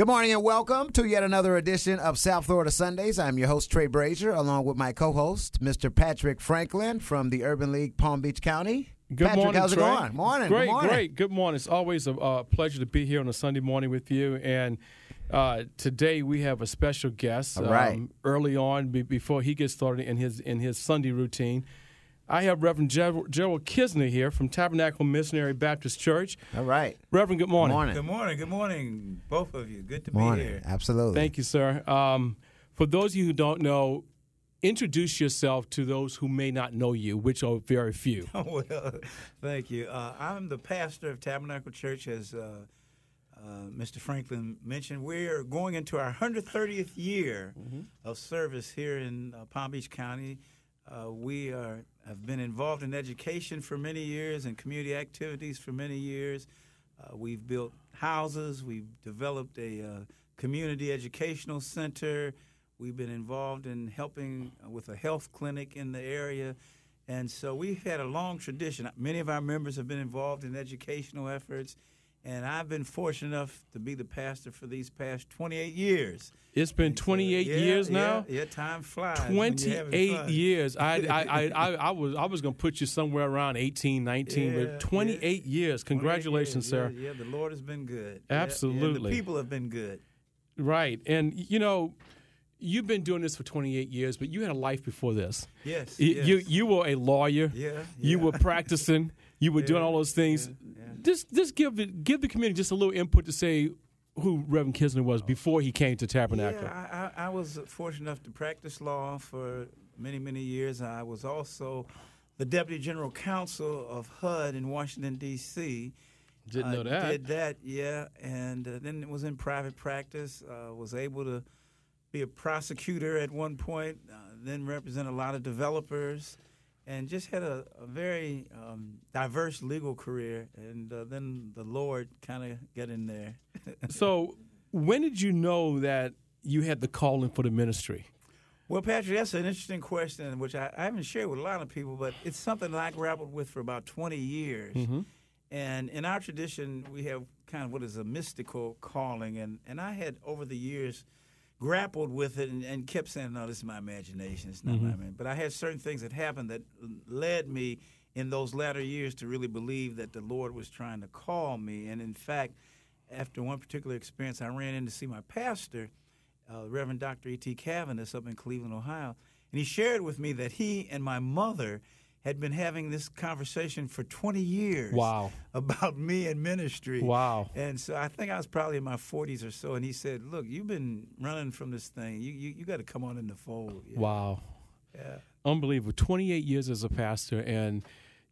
Good morning and welcome to yet another edition of South Florida Sundays. I'm your host, Trey Brazier, along with my co host, Mr. Patrick Franklin from the Urban League Palm Beach County. Good Patrick, morning, how's Trey. it going? Morning. Great, good morning. great. Good morning. It's always a uh, pleasure to be here on a Sunday morning with you. And uh, today we have a special guest. All right. Um, early on, be- before he gets started in his in his Sunday routine, I have Reverend Ger- Gerald Kisner here from Tabernacle Missionary Baptist Church. All right. Reverend, good morning. Morning. Good morning. Good morning, both of you. Good to Morning. be here. Absolutely. Thank you, sir. Um, for those of you who don't know, introduce yourself to those who may not know you, which are very few. well, thank you. Uh, I'm the pastor of Tabernacle Church, as uh, uh, Mr. Franklin mentioned. We're going into our 130th year of service here in uh, Palm Beach County. Uh, we are have been involved in education for many years and community activities for many years. Uh, we've built houses. We've developed a uh, community educational center. We've been involved in helping with a health clinic in the area. And so we've had a long tradition. Many of our members have been involved in educational efforts. And I've been fortunate enough to be the pastor for these past 28 years. It's been 28 Yeah, years yeah, now. Yeah, time flies. when you're having 28 years. I, I, I, I, was I was going to put you somewhere around 18, 19, Yeah, but 28 years. 28 Congratulations, sir. Yeah, the Lord has been good. Absolutely. the people have been good. Right. And, you know, you've been doing this for 28 years, but you had a life before this. Yes. Y- yes. You, you were a lawyer. Yeah, You were practicing. You were doing all those things. Yeah. Just, just give, the, give the community just a little input to say who Reverend Kisner was before he came to Tabernacle. Yeah, I, I, I was fortunate enough to practice law for many, many years. I was also the Deputy General Counsel of HUD in Washington, D.C. Didn't know that. I Did that, yeah. And uh, then it was in private practice. Uh, was able to be a prosecutor at one point, uh, then represent a lot of developers, and just had a, a very um, diverse legal career. And uh, then the Lord kind of got in there. So, when did you know that you had the calling for the ministry? Well, Patrick, that's an interesting question, which I, I haven't shared with a lot of people, but it's something that I grappled with for about 20 years. And in our tradition, we have kind of what is a mystical calling. And, and I had, over the years, grappled with it and, and kept saying, no, this is my imagination. It's not my imagination. But I had certain things that happened that led me in those latter years to really believe that the Lord was trying to call me. And in fact, after one particular experience, I ran in to see my pastor, uh, Reverend Dr. E.T. Caviness up in Cleveland, Ohio. And he shared with me that he and my mother had been having this conversation for 20 years Wow. about me and ministry. Wow. And so I think I was probably in my 40s or so. And he said, Look, you've been running from this thing. You, you, you got to come on in the fold. Yeah. Wow. Yeah. Unbelievable. 28 years as a pastor. And,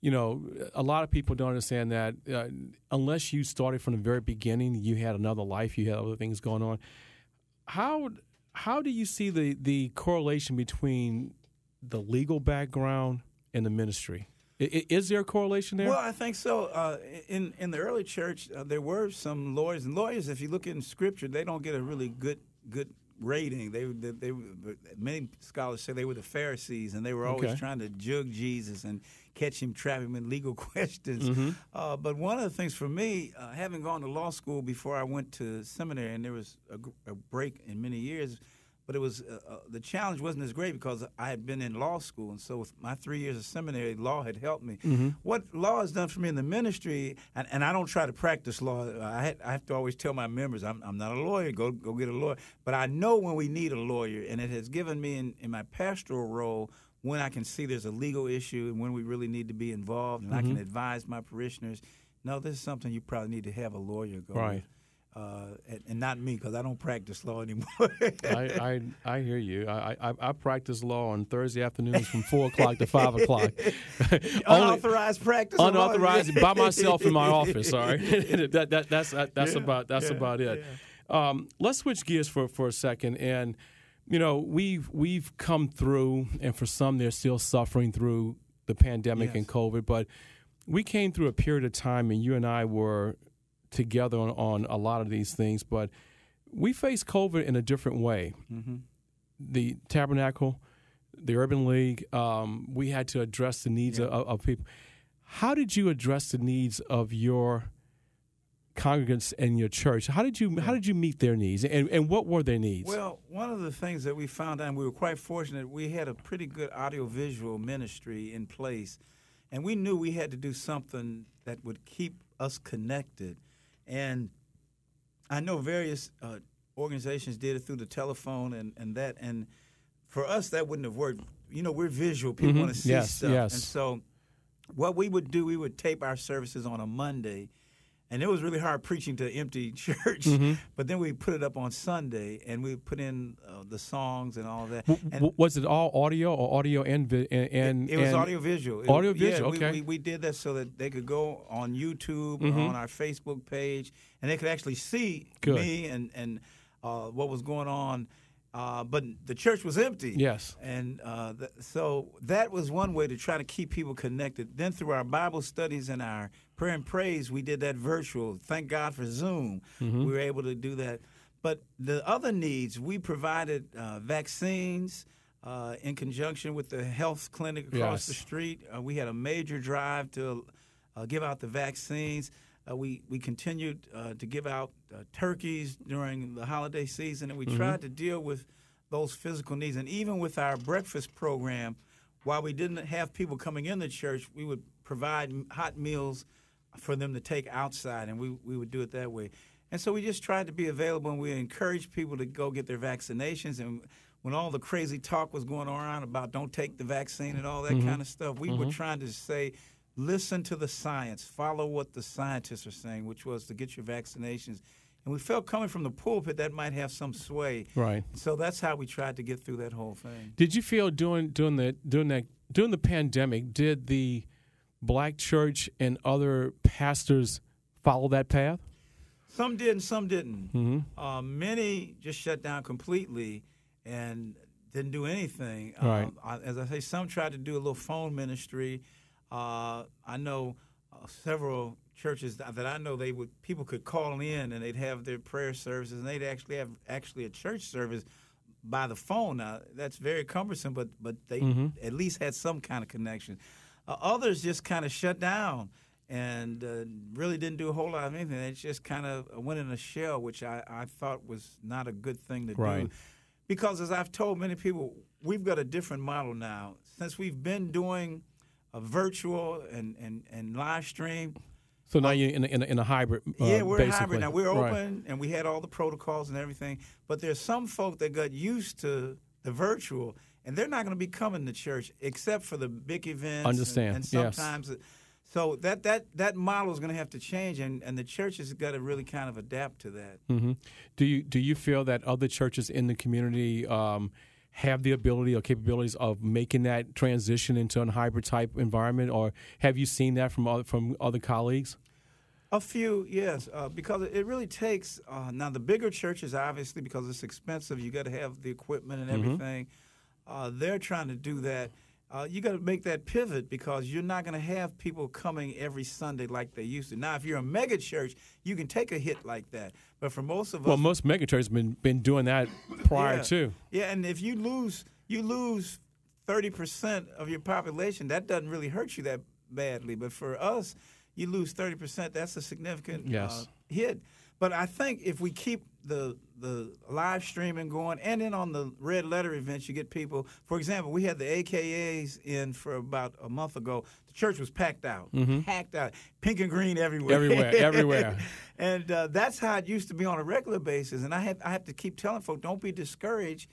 you know, a lot of people don't understand that uh, unless you started from the very beginning, you had another life, you had other things going on. How how do you see the, the correlation between the legal background and the ministry? Is there a correlation there? Well, I think so. Uh, in in the early church, uh, there were some lawyers, and lawyers, if you look in Scripture, they don't get a really good good rating. They they, they many scholars say they were the Pharisees, and they were always Okay. trying to jug Jesus and catch him, trap him in legal questions. Mm-hmm. Uh, but one of the things for me, uh, having gone to law school before I went to seminary, and there was a, a break in many years. But it was uh, uh, the challenge wasn't as great because I had been in law school, and so with my three years of seminary, law had helped me. What law has done for me in the ministry, and, and I don't try to practice law. I, had, I have to always tell my members, I'm, I'm not a lawyer. Go go get a lawyer. But I know when we need a lawyer, and it has given me in, in my pastoral role when I can see there's a legal issue and when we really need to be involved, and I can advise my parishioners. No, this is something you probably need to have a lawyer go. Right. with. Uh, and, and not me because I don't practice law anymore. I, I I hear you. I, I I practice law on Thursday afternoons from four o'clock to five o'clock. Unauthorized practice. unauthorized by myself in my office. All right, that, that that's that, that's Yeah, about that's yeah, about it. Um, let's switch gears for for a second, and you know we've we've come through, and for some they're still suffering through the pandemic and COVID, but we came through a period of time, and you and I were together on, on a lot of these things, but we faced COVID in a different way. The Tabernacle, the Urban League, um, we had to address the needs of, of people. How did you address the needs of your congregants in your church. How did you how did you meet their needs, and and what were their needs? Well, one of the things that we found out, and we were quite fortunate, we had a pretty good audiovisual ministry in place, and we knew we had to do something that would keep us connected. And I know various uh, organizations did it through the telephone and, and that, and for us that wouldn't have worked. You know, we're visual; people Mhm. want to see Yes, stuff, yes. and so what we would do, we would tape our services on a Monday. And it was really hard preaching to an empty church, Mm-hmm. but then we put it up on Sunday, and we put in uh, the songs and all that. W- And was it all audio or audio and vi- and, and it was and- audio visual. Audio yeah, visual, we- okay. We, we did that so that they could go on YouTube Mhm. or on our Facebook page, and they could actually see Good. me and and uh, what was going on. Uh, but the church was empty. Yes. And uh, th- so that was one way to try to keep people connected. Then through our Bible studies and our prayer and praise, we did that virtual. Thank God for Zoom. Mm-hmm. We were able to do that. But the other needs, we provided uh, vaccines uh, in conjunction with the health clinic across Yes. the street. Uh, we had a major drive to uh, give out the vaccines. Uh, we we continued uh, to give out uh, turkeys during the holiday season, and we tried to deal with those physical needs. And even with our breakfast program, while we didn't have people coming in the church, we would provide hot meals for them to take outside, and we we would do it that way. And so we just tried to be available, and we encouraged people to go get their vaccinations. And when all the crazy talk was going around about don't take the vaccine and all that kind of stuff, we were trying to say, listen to the science, follow what the scientists are saying, which was to get your vaccinations. And we felt coming from the pulpit that might have some sway. Right. So that's how we tried to get through that whole thing. Did you feel during during the during that during the pandemic did the black church and other pastors follow that path? Some did and some didn't. Mm-hmm. Uh, many just shut down completely and didn't do anything. Right. Um, I, as I say, some tried to do a little phone ministry. Uh, I know uh, several churches that, that I know they would people could call in and they'd have their prayer services and they'd actually have actually a church service by the phone. Now that's very cumbersome, but but they at least had some kind of connection. Uh, others just kind of shut down and uh, really didn't do a whole lot of anything. They just kind of went in a shell, which I, I thought was not a good thing to Right. do. Because as I've told many people, we've got a different model now. Since we've been doing virtual and, and, and live stream, So now you're in a, in a, in a hybrid. Uh, yeah, we're basically. hybrid now. We're Right. open and we had all the protocols and everything. But there's some folk that got used to the virtual, and they're not going to be coming to church except for the big events. Understand, And, yes. sometimes, it- so that that that model is going to have to change, and, and the church has got to really kind of adapt to that. hmm Do you do you feel that other churches in the community um, have the ability or capabilities of making that transition into a hybrid type environment, or have you seen that from other, from other colleagues? A few, yes, uh, because it really takes. Uh, now, the bigger churches, obviously, because it's expensive, you got to have the equipment and everything. Uh, they're trying to do that. Uh, you got to make that pivot because you're not going to have people coming every Sunday like they used to. Now, if you're a mega church, you can take a hit like that. But for most of us, Well, most megachurches have been been doing that prior yeah. to. Yeah, and if you lose, you lose thirty percent of your population. That doesn't really hurt you that badly, but for us, you lose thirty percent. That's a significant Yes. uh, hit. But I think if we keep the the live streaming going, and then on the red letter events, you get people. For example, we had the AKAs in for about a month ago. The church was packed out, packed out, pink and green everywhere, Mm-hmm. Everywhere, everywhere. and uh, that's how it used to be on a regular basis. And I have I have to keep telling folks, don't be discouraged.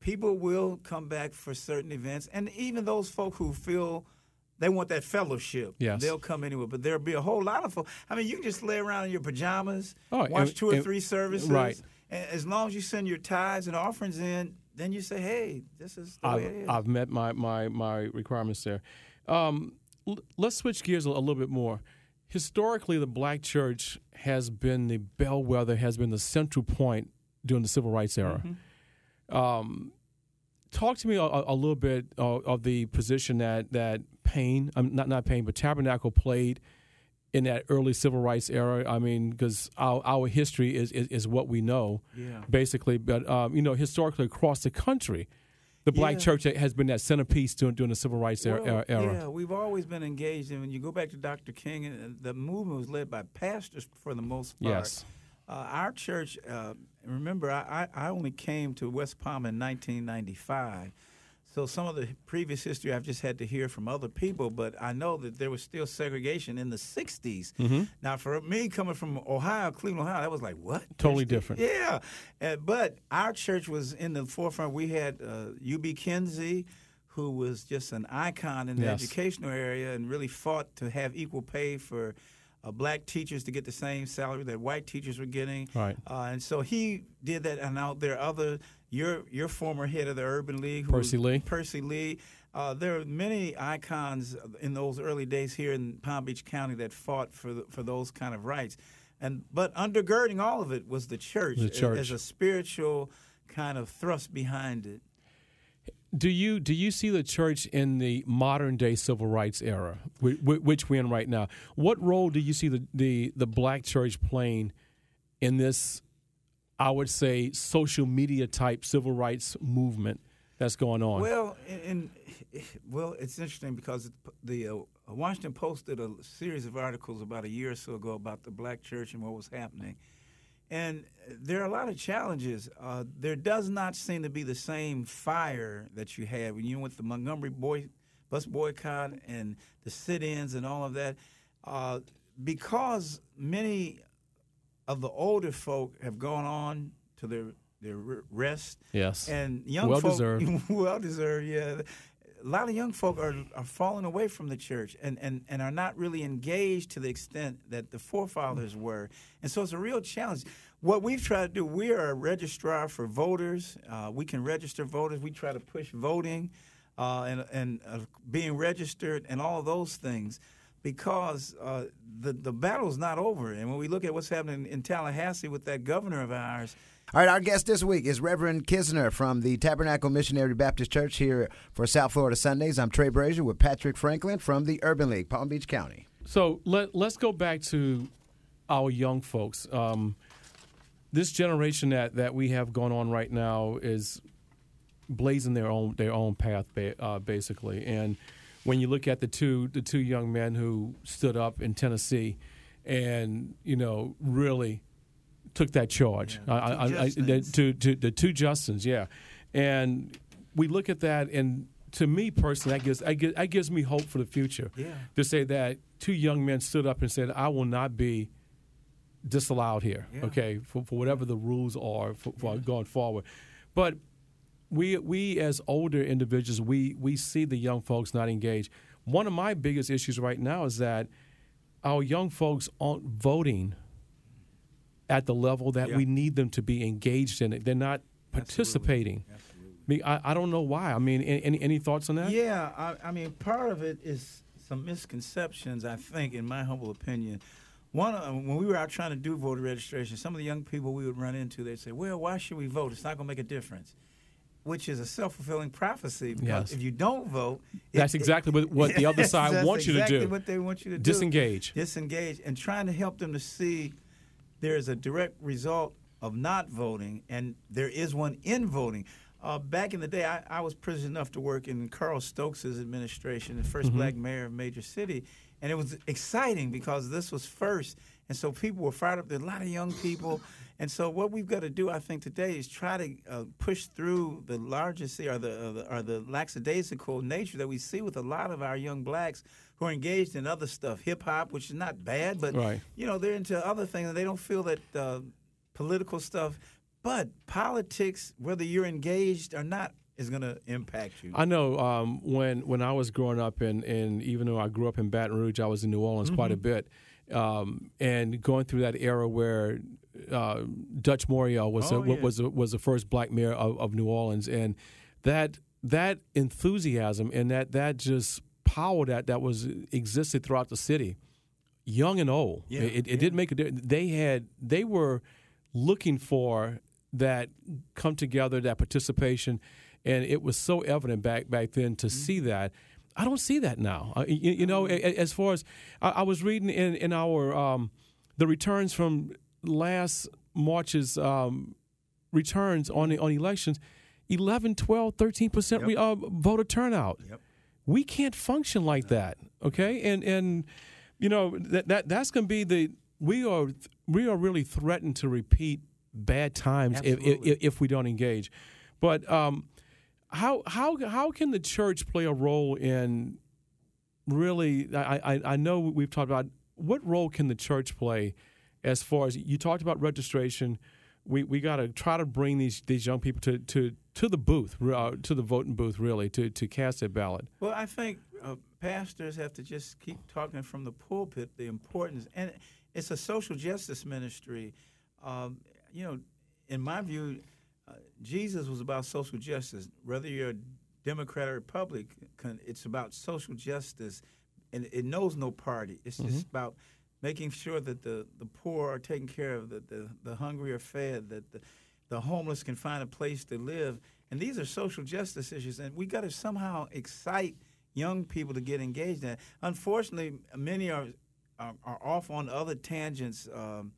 People will come back for certain events, and even those folk who feel they want that fellowship, Yes. they'll come anyway. But there'll be a whole lot of folks. I mean, you can just lay around in your pajamas, Oh, watch and- two or and- three services, right. And as long as you send your tithes and offerings in, then you say, "Hey, this is the I've, is." I've met my, my, my requirements there. Um, l- let's switch gears a, a little bit more. Historically, the black church has been the bellwether, has been the central point during the civil rights era. Um, talk to me a, a little bit of, of the position that that Payne, um, not not Payne, but Tabernacle played in that early civil rights era. I mean, because our, our history is, is is what we know, Yeah. basically. But um, you know, historically across the country, the black Yeah. church has been that centerpiece during, during the civil rights era. Well, era. Yeah, we've always been engaged. And when you go back to Dr. King, and the movement was led by pastors for the most part. Yes. Uh, our church, uh, remember, I, I I only came to West Palm in 1995. So some of the previous history I've just had to hear from other people, but I know that there was still segregation in the 60s. Mm-hmm. Now, for me coming from Ohio, Cleveland, Ohio, that was like, what? Totally There's- different. Yeah. Uh, but our church was in the forefront. We had uh, U.B. Kinsey, who was just an icon in the Yes. educational area and really fought to have equal pay for uh, black teachers to get the same salary that white teachers were getting. Right. Uh, and so he did that. And now there are other, your, your former head of the Urban League, Percy Lee. Percy Lee. Uh, there are many icons in those early days here in Palm Beach County that fought for the, for those kind of rights, and but undergirding all of it was the church, The church. as a spiritual kind of thrust behind it. Do you do you see the church in the modern day civil rights era, whi- whi- which we're in right now? What role do you see the, the, the black church playing in this? I would say social media type civil rights movement that's going on. Well, and, and well, it's interesting because the uh, Washington Post did a series of articles about a year or so ago about the black church and what was happening. And there are a lot of challenges. Uh, there does not seem to be the same fire that you had when you went the Montgomery boy, bus boycott and the sit-ins and all of that, uh, because many of the older folk have gone on to their their rest. yes, And young Well folk, deserved. well deserved, yeah. A lot of young folk are, are falling away from the church and, and, and are not really engaged to the extent that the forefathers were. And so it's a real challenge. What we've tried to do, we are a registrar for voters. Uh, we can register voters. We try to push voting uh, and, and uh, being registered and all those things because uh, the, the battle's not over. And when we look at what's happening in Tallahassee with that governor of ours, All right, our guest this week is Reverend Kisner from the Tabernacle Missionary Baptist Church here for South Florida Sundays. I'm Trey Brazier with Patrick Franklin from the Urban League, Palm Beach County. So let let's go back to our young folks. Um, this generation that, that we have going on right now is blazing their own their own path, uh, basically. And when you look at the two the two young men who stood up in Tennessee, and you know really took that charge, Yeah, I, I, I, the, to, to the two Justins, yeah, and we look at that and. To me personally, that gives, that gives that gives me hope for the future Yeah. to say that two young men stood up and said, "I will not be disallowed here." Yeah. Okay, for, for whatever the rules are for, for going forward. But we we as older individuals, we we see the young folks not engaged. One of my biggest issues right now is that our young folks aren't voting at the level that Yeah. we need them to be engaged in it. They're not participating. I, mean, I, I don't know why. I mean, any any thoughts on that? Yeah, I, I mean, part of it is some misconceptions. I think, in my humble opinion, one uh, when we were out trying to do voter registration, some of the young people we would run into, they'd say, "Well, why should we vote? It's not going to make a difference." Which is a self fulfilling prophecy because Yes. if you don't vote, That's it- exactly what, what the other side That's wants you to exactly do. What they want you to do. Disengage. disengage and trying to help them to see there's a direct result of not voting and there is one in voting. Uh, back in the day, I, I was privileged enough to work in Carl Stokes' administration, the 1st black mayor of a major city. And it was exciting because this was first. And so people were fired up. There are a lot of young people. And so what we've got to do, I think, today is try to uh, push through the largest or the, or the or the lackadaisical nature that we see with a lot of our young blacks who are engaged in other stuff, hip hop, which is not bad, but Right. you know they're into other things and they don't feel that uh, political stuff. But politics, whether you're engaged or not, is going to impact you. I know um, when when I was growing up, and, and even though I grew up in Baton Rouge, I was in New Orleans quite Mm-hmm. a bit, um, and going through that era where uh, Dutch Morial was Oh, a, yeah. was a, was the first black mayor of, of New Orleans, and that that enthusiasm and that that just power that that was existed throughout the city, young and old, Yeah, it, it yeah. didn't make a difference. They had they were looking for that come together, that participation, and it was so evident back back then to see that. I don't see that now. Uh, you, you know, as far as I, I was reading in in our um, the returns from last March's um, returns on on elections, 11, 12, 13 percent Yep. uh, voter turnout. Yep. We can't function like that. Okay, and and you know that that that's going to be the we are we are really threatened to repeat bad times if, if if we don't engage. But um, how how how can the church play a role in really? I, I I know we've talked about what role can the church play as far as you talked about registration. We we got to try to bring these these young people to to to the booth, uh, to the voting booth, really, to to cast their ballot. Well, I think uh, pastors have to just keep talking from the pulpit the importance, and it's a social justice ministry. Um, you know, in my view, uh, Jesus was about social justice. Whether you're a Democrat or Republican, it's about social justice, and it knows no party. It's just about making sure that the, the poor are taken care of, that the, the hungry are fed, that the, the homeless can find a place to live. And these are social justice issues, and we got to somehow excite young people to get engaged in. it. Unfortunately, many are are, are off on other tangents. Um,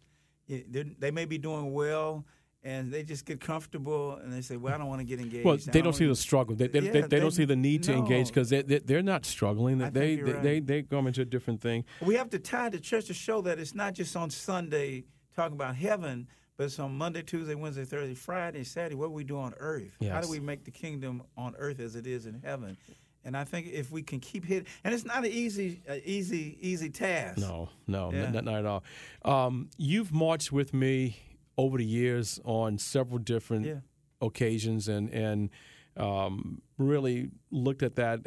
they may be doing well, and they just get comfortable, and they say, "Well, I don't want to get engaged." Well, I they don't see the struggle. They, they, Yeah, they, they don't see the need to engage because they, they, they're not struggling. I They, they, you're they, they go into a different thing. We have to tie the church to show that it's not just on Sunday talking about heaven, but it's on Monday, Tuesday, Wednesday, Thursday, Friday, Saturday. What do we do on earth? How do we make the kingdom on earth as it is in heaven? And I think if we can keep hitting, and it's not an easy, uh, easy, easy task. No, no, Yeah. not, not at all. Um, you've marched with me over the years on several different Yeah. occasions and and um, really looked at that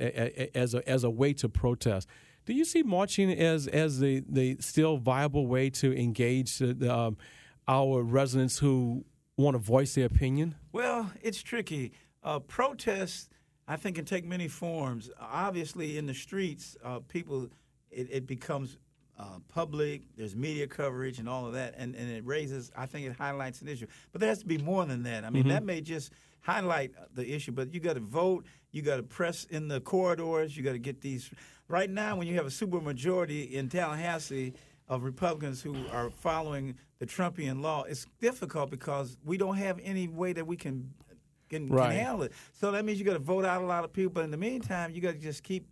as a as a way to protest. Do you see marching as as the, the still viable way to engage the, um, our residents who want to voice their opinion? Well, it's tricky. Uh, protests, I think, can take many forms. Obviously, in the streets, uh, people, it, it becomes uh, public. There's media coverage and all of that, and, and it raises. I think it highlights an issue. But there has to be more than that. I mean, that may just highlight the issue, but you got to vote. You got to press in the corridors. You got to get these. Right now, when you have a supermajority in Tallahassee of Republicans who are following the Trumpian law, it's difficult because we don't have any way that we can can, can handle it. So that means you got to vote out a lot of people. But in the meantime, you got to just keep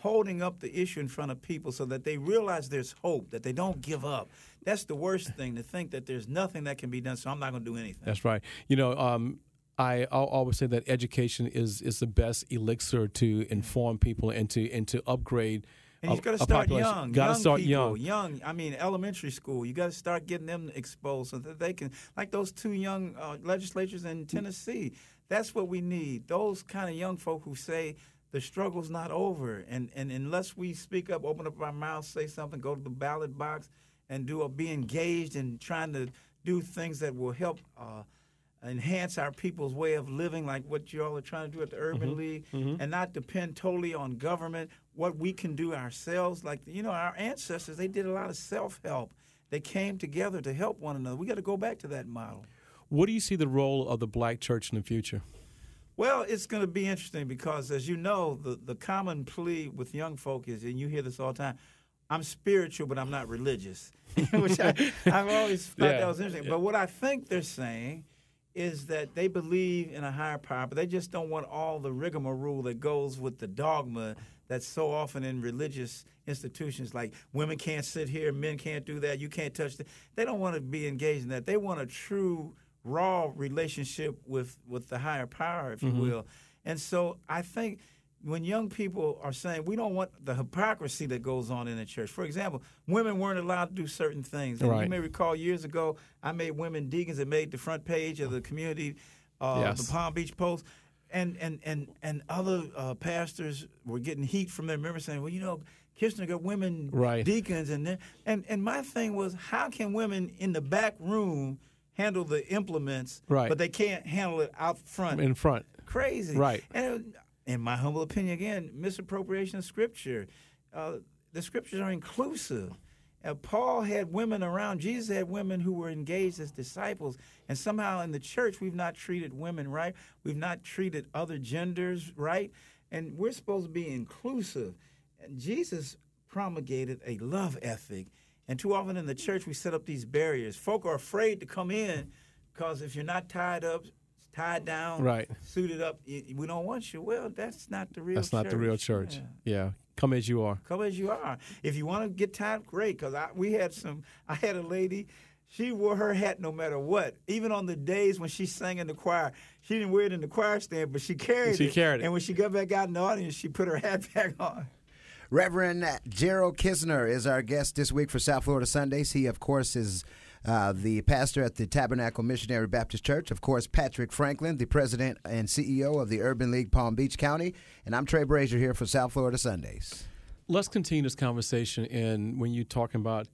holding up the issue in front of people so that they realize there's hope, that they don't give up. That's the worst thing to think that there's nothing that can be done. So I'm not going to do anything. That's right. You know, um, I I'll always say that education is is the best elixir to inform people and to and to upgrade. And you've got to start young. Got to young start people, young. young. I mean, elementary school. You got to start getting them exposed so that they can, like those two young uh, legislators in Tennessee. That's what we need. Those kind of young folk who say the struggle's not over, and and unless we speak up, open up our mouths, say something, go to the ballot box, and do be engaged in trying to do things that will help. Uh, enhance our people's way of living, like what you all are trying to do at the Urban League, and not depend totally on government. What we can do ourselves, like you know, our ancestors, they did a lot of self help. They came together to help one another. We got to go back to that model. What do you see the role of the black church in the future? Well, it's going to be interesting because, as you know, the, the common plea with young folk is, and you hear this all the time, I'm spiritual, but I'm not religious, which I, I've always thought Yeah. that was interesting. But what I think they're saying is that they believe in a higher power, but they just don't want all the rigmarole that goes with the dogma that's so often in religious institutions, like women can't sit here, men can't do that, you can't touch that. They don't want to be engaged in that. They want a true, raw relationship with, with the higher power, if you will. And so I think when young people are saying we don't want the hypocrisy that goes on in the church. For example, women weren't allowed to do certain things. And Right. you may recall years ago, I made women deacons that made the front page of the community, uh, Yes. the Palm Beach Post. And, and, and, and other uh, pastors were getting heat from their members saying, well, you know, Kisner got women Right. deacons. And, then- and, and my thing was, how can women in the back room handle the implements, Right. but they can't handle it out front? In front. crazy. Right. And in my humble opinion, again, misappropriation of scripture. Uh, the scriptures are inclusive. Uh, Paul had women around. Jesus had women who were engaged as disciples. And somehow in the church, we've not treated women right. We've not treated other genders right. And we're supposed to be inclusive. And Jesus promulgated a love ethic. And too often in the church, we set up these barriers. Folk are afraid to come in because if you're not tied up, tied down, Right. suited up. We don't want you. Well, that's not the real. That's not the real church. Yeah. Yeah. Come as you are. Come as you are. If you want to get tied, great. Because I we had some. I had a lady. She wore her hat no matter what. Even on the days when she sang in the choir, she didn't wear it in the choir stand, but she carried She it. carried it. And when she got back out in the audience, she put her hat back on. Reverend Gerald Kisner is our guest this week for South Florida Sundays. He, of course, is uh, the pastor at the Tabernacle Missionary Baptist Church. Of course, Patrick Franklin, the president and CEO of the Urban League Palm Beach County. And I'm Trey Brazier here for South Florida Sundays. Let's continue this conversation. And when you're talking about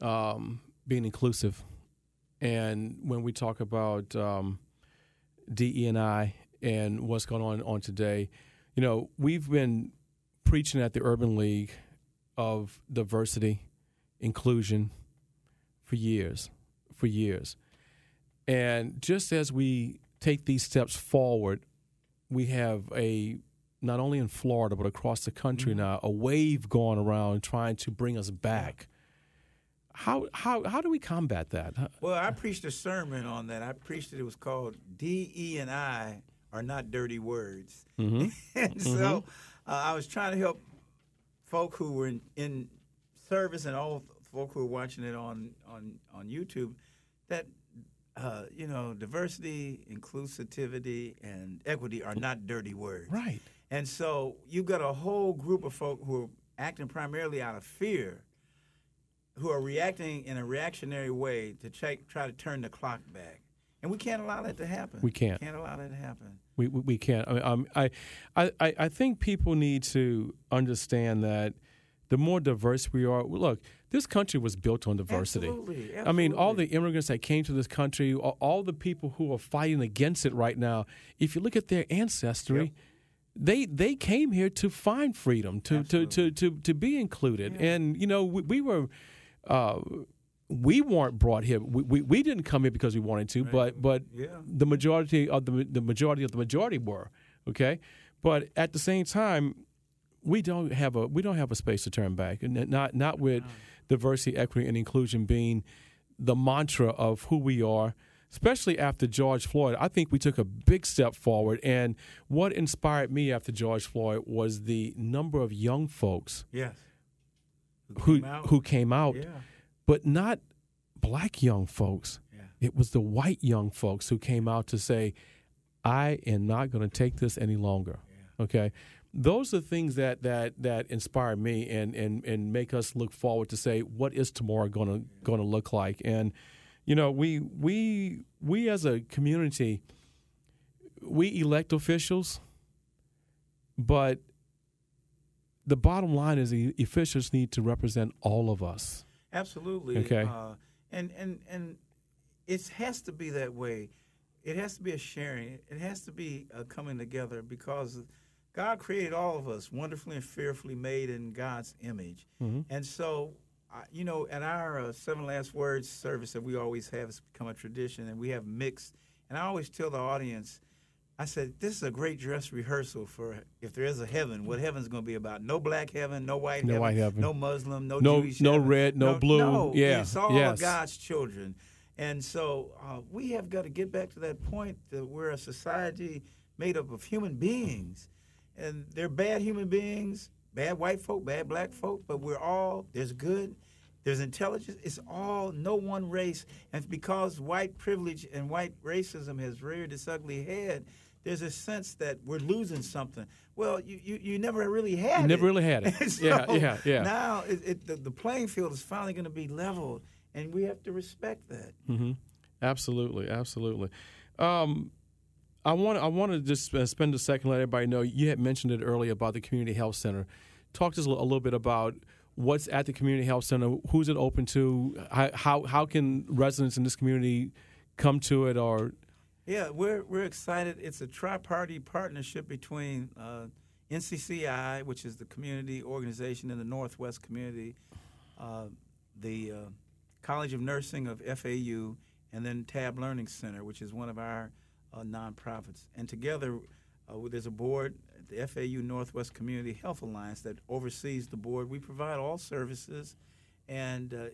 um, being inclusive, and when we talk about um, DE and I and what's going on on today, you know, we've been preaching at the Urban League of diversity, inclusion for years, for years. And just as we take these steps forward, we have a not only in Florida but across the country now a wave going around trying to bring us back. How how how do we combat that? Well, I preached a sermon on that. I preached it. It was called D, E, and I are not dirty words. Mm-hmm. and so uh, I was trying to help folk who were in, in service and all folk who were watching it on on on YouTube that uh, you know diversity, inclusivity, and equity are not dirty words. Right. And so you've got a whole group of folk who are acting primarily out of fear, who are reacting in a reactionary way to try, try to turn the clock back. And we can't allow that to happen. We can't. Can't allow that to happen. We we, we can't. I, mean, um, I, I I think people need to understand that the more diverse we are, look, this country was built on diversity. Absolutely. I mean, all the immigrants that came to this country, all, all the people who are fighting against it right now. If you look at their ancestry. They they came here to find freedom, to to, to, to, to be included, and you know we, we were uh, we weren't brought here. We, we, we didn't come here because we wanted to, but but Yeah. the majority of the the majority of the majority were okay. But at the same time, we don't have a we don't have a space to turn back, and not not with diversity, equity, and inclusion being the mantra of who we are. Especially after George Floyd, I think we took a big step forward. And what inspired me after George Floyd was the number of young folks Yes. who came out. who came out, Yeah. But not black young folks. Yeah. It was the white young folks who came out to say, "I am not going to take this any longer." Okay, those are things that that that inspire me and and and make us look forward to say, "What is tomorrow going to going to look like?" And you know, we we we as a community, we elect officials, but the bottom line is the officials need to represent all of us. Absolutely. Okay. Uh, and and and it has to be that way. It has to be a sharing. It has to be a coming together because God created all of us wonderfully and fearfully made in God's image. And so, you know, at our uh, seven last words service that we always have has become a tradition, and we have mixed. And I always tell the audience, I said, this is a great dress rehearsal for if there is a heaven, what heaven's going to be about. No black heaven, no white No heaven, white heaven. no Muslim, no, No- Jewish no heaven, red, no blue. No, Yeah, it's all yes. God's children. And so uh, we have got to get back to that point that we're a society made up of human beings. And they're bad human beings, bad white folk, bad black folk, but we're all, there's good, there's intelligence. It's all no one race. And because white privilege and white racism has reared its ugly head, there's a sense that we're losing something. Well, you, you, you never really had You it. never really had it. So Yeah, yeah, yeah. Now it, it, the, the playing field is finally going to be leveled, and we have to respect that. hmm Absolutely, absolutely. Um, I want I want to just spend a second let everybody know you had mentioned it earlier about the community health center. Talk to us a little bit about what's at the community health center. Who's it open to? How how, can residents in this community come to it? Or Yeah, we're we're excited. It's a tri-party partnership between uh, NCCI, which is the community organization in the Northwest community, uh, the uh, College of Nursing of FAU, and then Tab Learning Center, which is one of our uh, nonprofits. And together, uh, there's a board, the FAU Northwest Community Health Alliance, that oversees the board. We provide all services, and uh,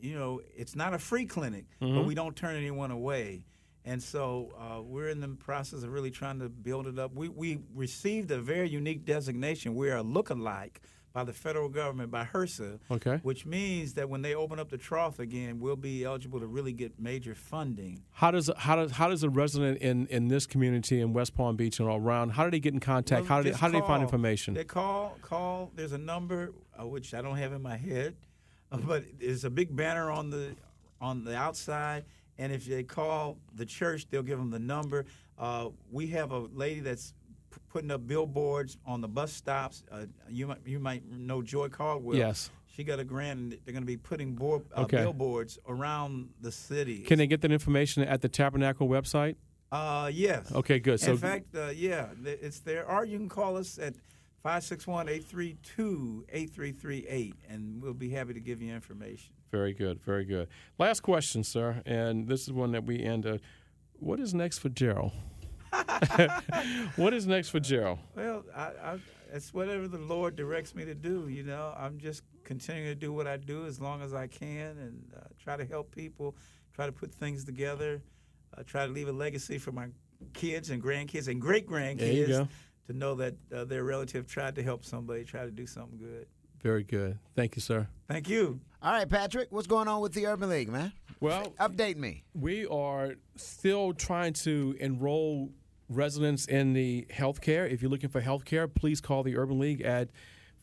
you know, it's not a free clinic, but we don't turn anyone away. And so uh, we're in the process of really trying to build it up. We, we received a very unique designation. We're a look-alike by the federal government, by HRSA, Okay. which means that when they open up the trough again, we'll be eligible to really get major funding. How does how does how does a resident in, in this community in West Palm Beach and all around how do they get in contact? Well, how do they, just how do they find information? They call, call. There's a number uh, which I don't have in my head, uh, but there's a big banner on the on the outside. And if they call the church, they'll give them the number. Uh, we have a lady that's putting up billboards on the bus stops. Uh, you might you might know Joy Caldwell. Yes. She got a grant, and they're going to be putting board, uh, Okay. billboards around the city. Can they get that information at the Tabernacle website? Uh, yes. Okay, good. So in fact, uh, yeah, it's there. Or you can call us at 561-832-8338, and we'll be happy to give you information. very good, very good. Last question, sir, and this is one that we end. Uh, what is next for Gerald? what is next for Gerald? Well, I, I, it's whatever the Lord directs me to do. You know, I'm just continuing to do what I do as long as I can, and uh, try to help people, try to put things together, uh, try to leave a legacy for my kids and grandkids and great grandkids to know that uh, their relative tried to help somebody, try to do something good. Very good. Thank you, sir. Thank you. All right, Patrick, what's going on with the Urban League, man? Well, Update me. we are still trying to enroll residents in the healthcare. If you're looking for healthcare, please call the Urban League at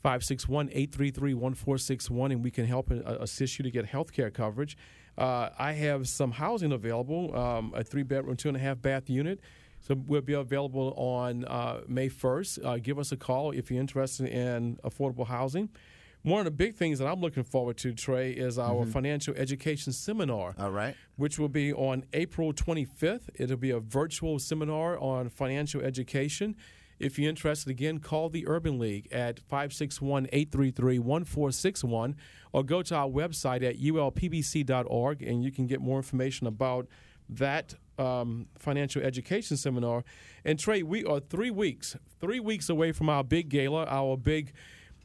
561-833-1461 and we can help and uh, assist you to get healthcare coverage. Uh, I have some housing available, um, a three-bedroom, two-and-a-half bath unit. So we'll be available on uh, May 1st. Uh, give us a call if you're interested in affordable housing. One of the big things that I'm looking forward to, Trey, is our financial education seminar All right. which will be on April 25th. It'll be a virtual seminar on financial education. If you're interested, again, call the Urban League at 561 833 1461 or go to our website at ulpbc.org and you can get more information about that um, financial education seminar. And Trey, we are three weeks, three weeks away from our big gala, our big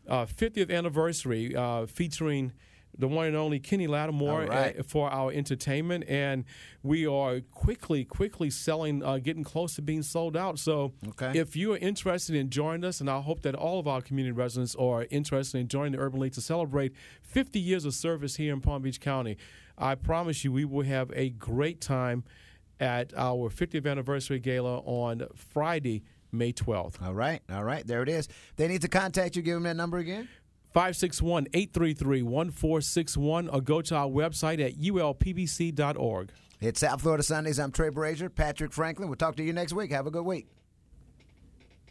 uh, 50th anniversary uh, featuring the one and only Kenny Lattimore right. uh, for our entertainment, and we are quickly, quickly selling, uh, getting close to being sold out. So, Okay. if you are interested in joining us, and I hope that all of our community residents are interested in joining the Urban League to celebrate 50 years of service here in Palm Beach County, I promise you we will have a great time at our 50th anniversary gala on Friday, May 12th. All right. All right. There it is. They need to contact you. Give them that number again. 561 833 1461 or go to our website at ulpbc.org. It's South Florida Sundays. I'm Trey Brazier, Patrick Franklin. We'll talk to you next week. Have a good week.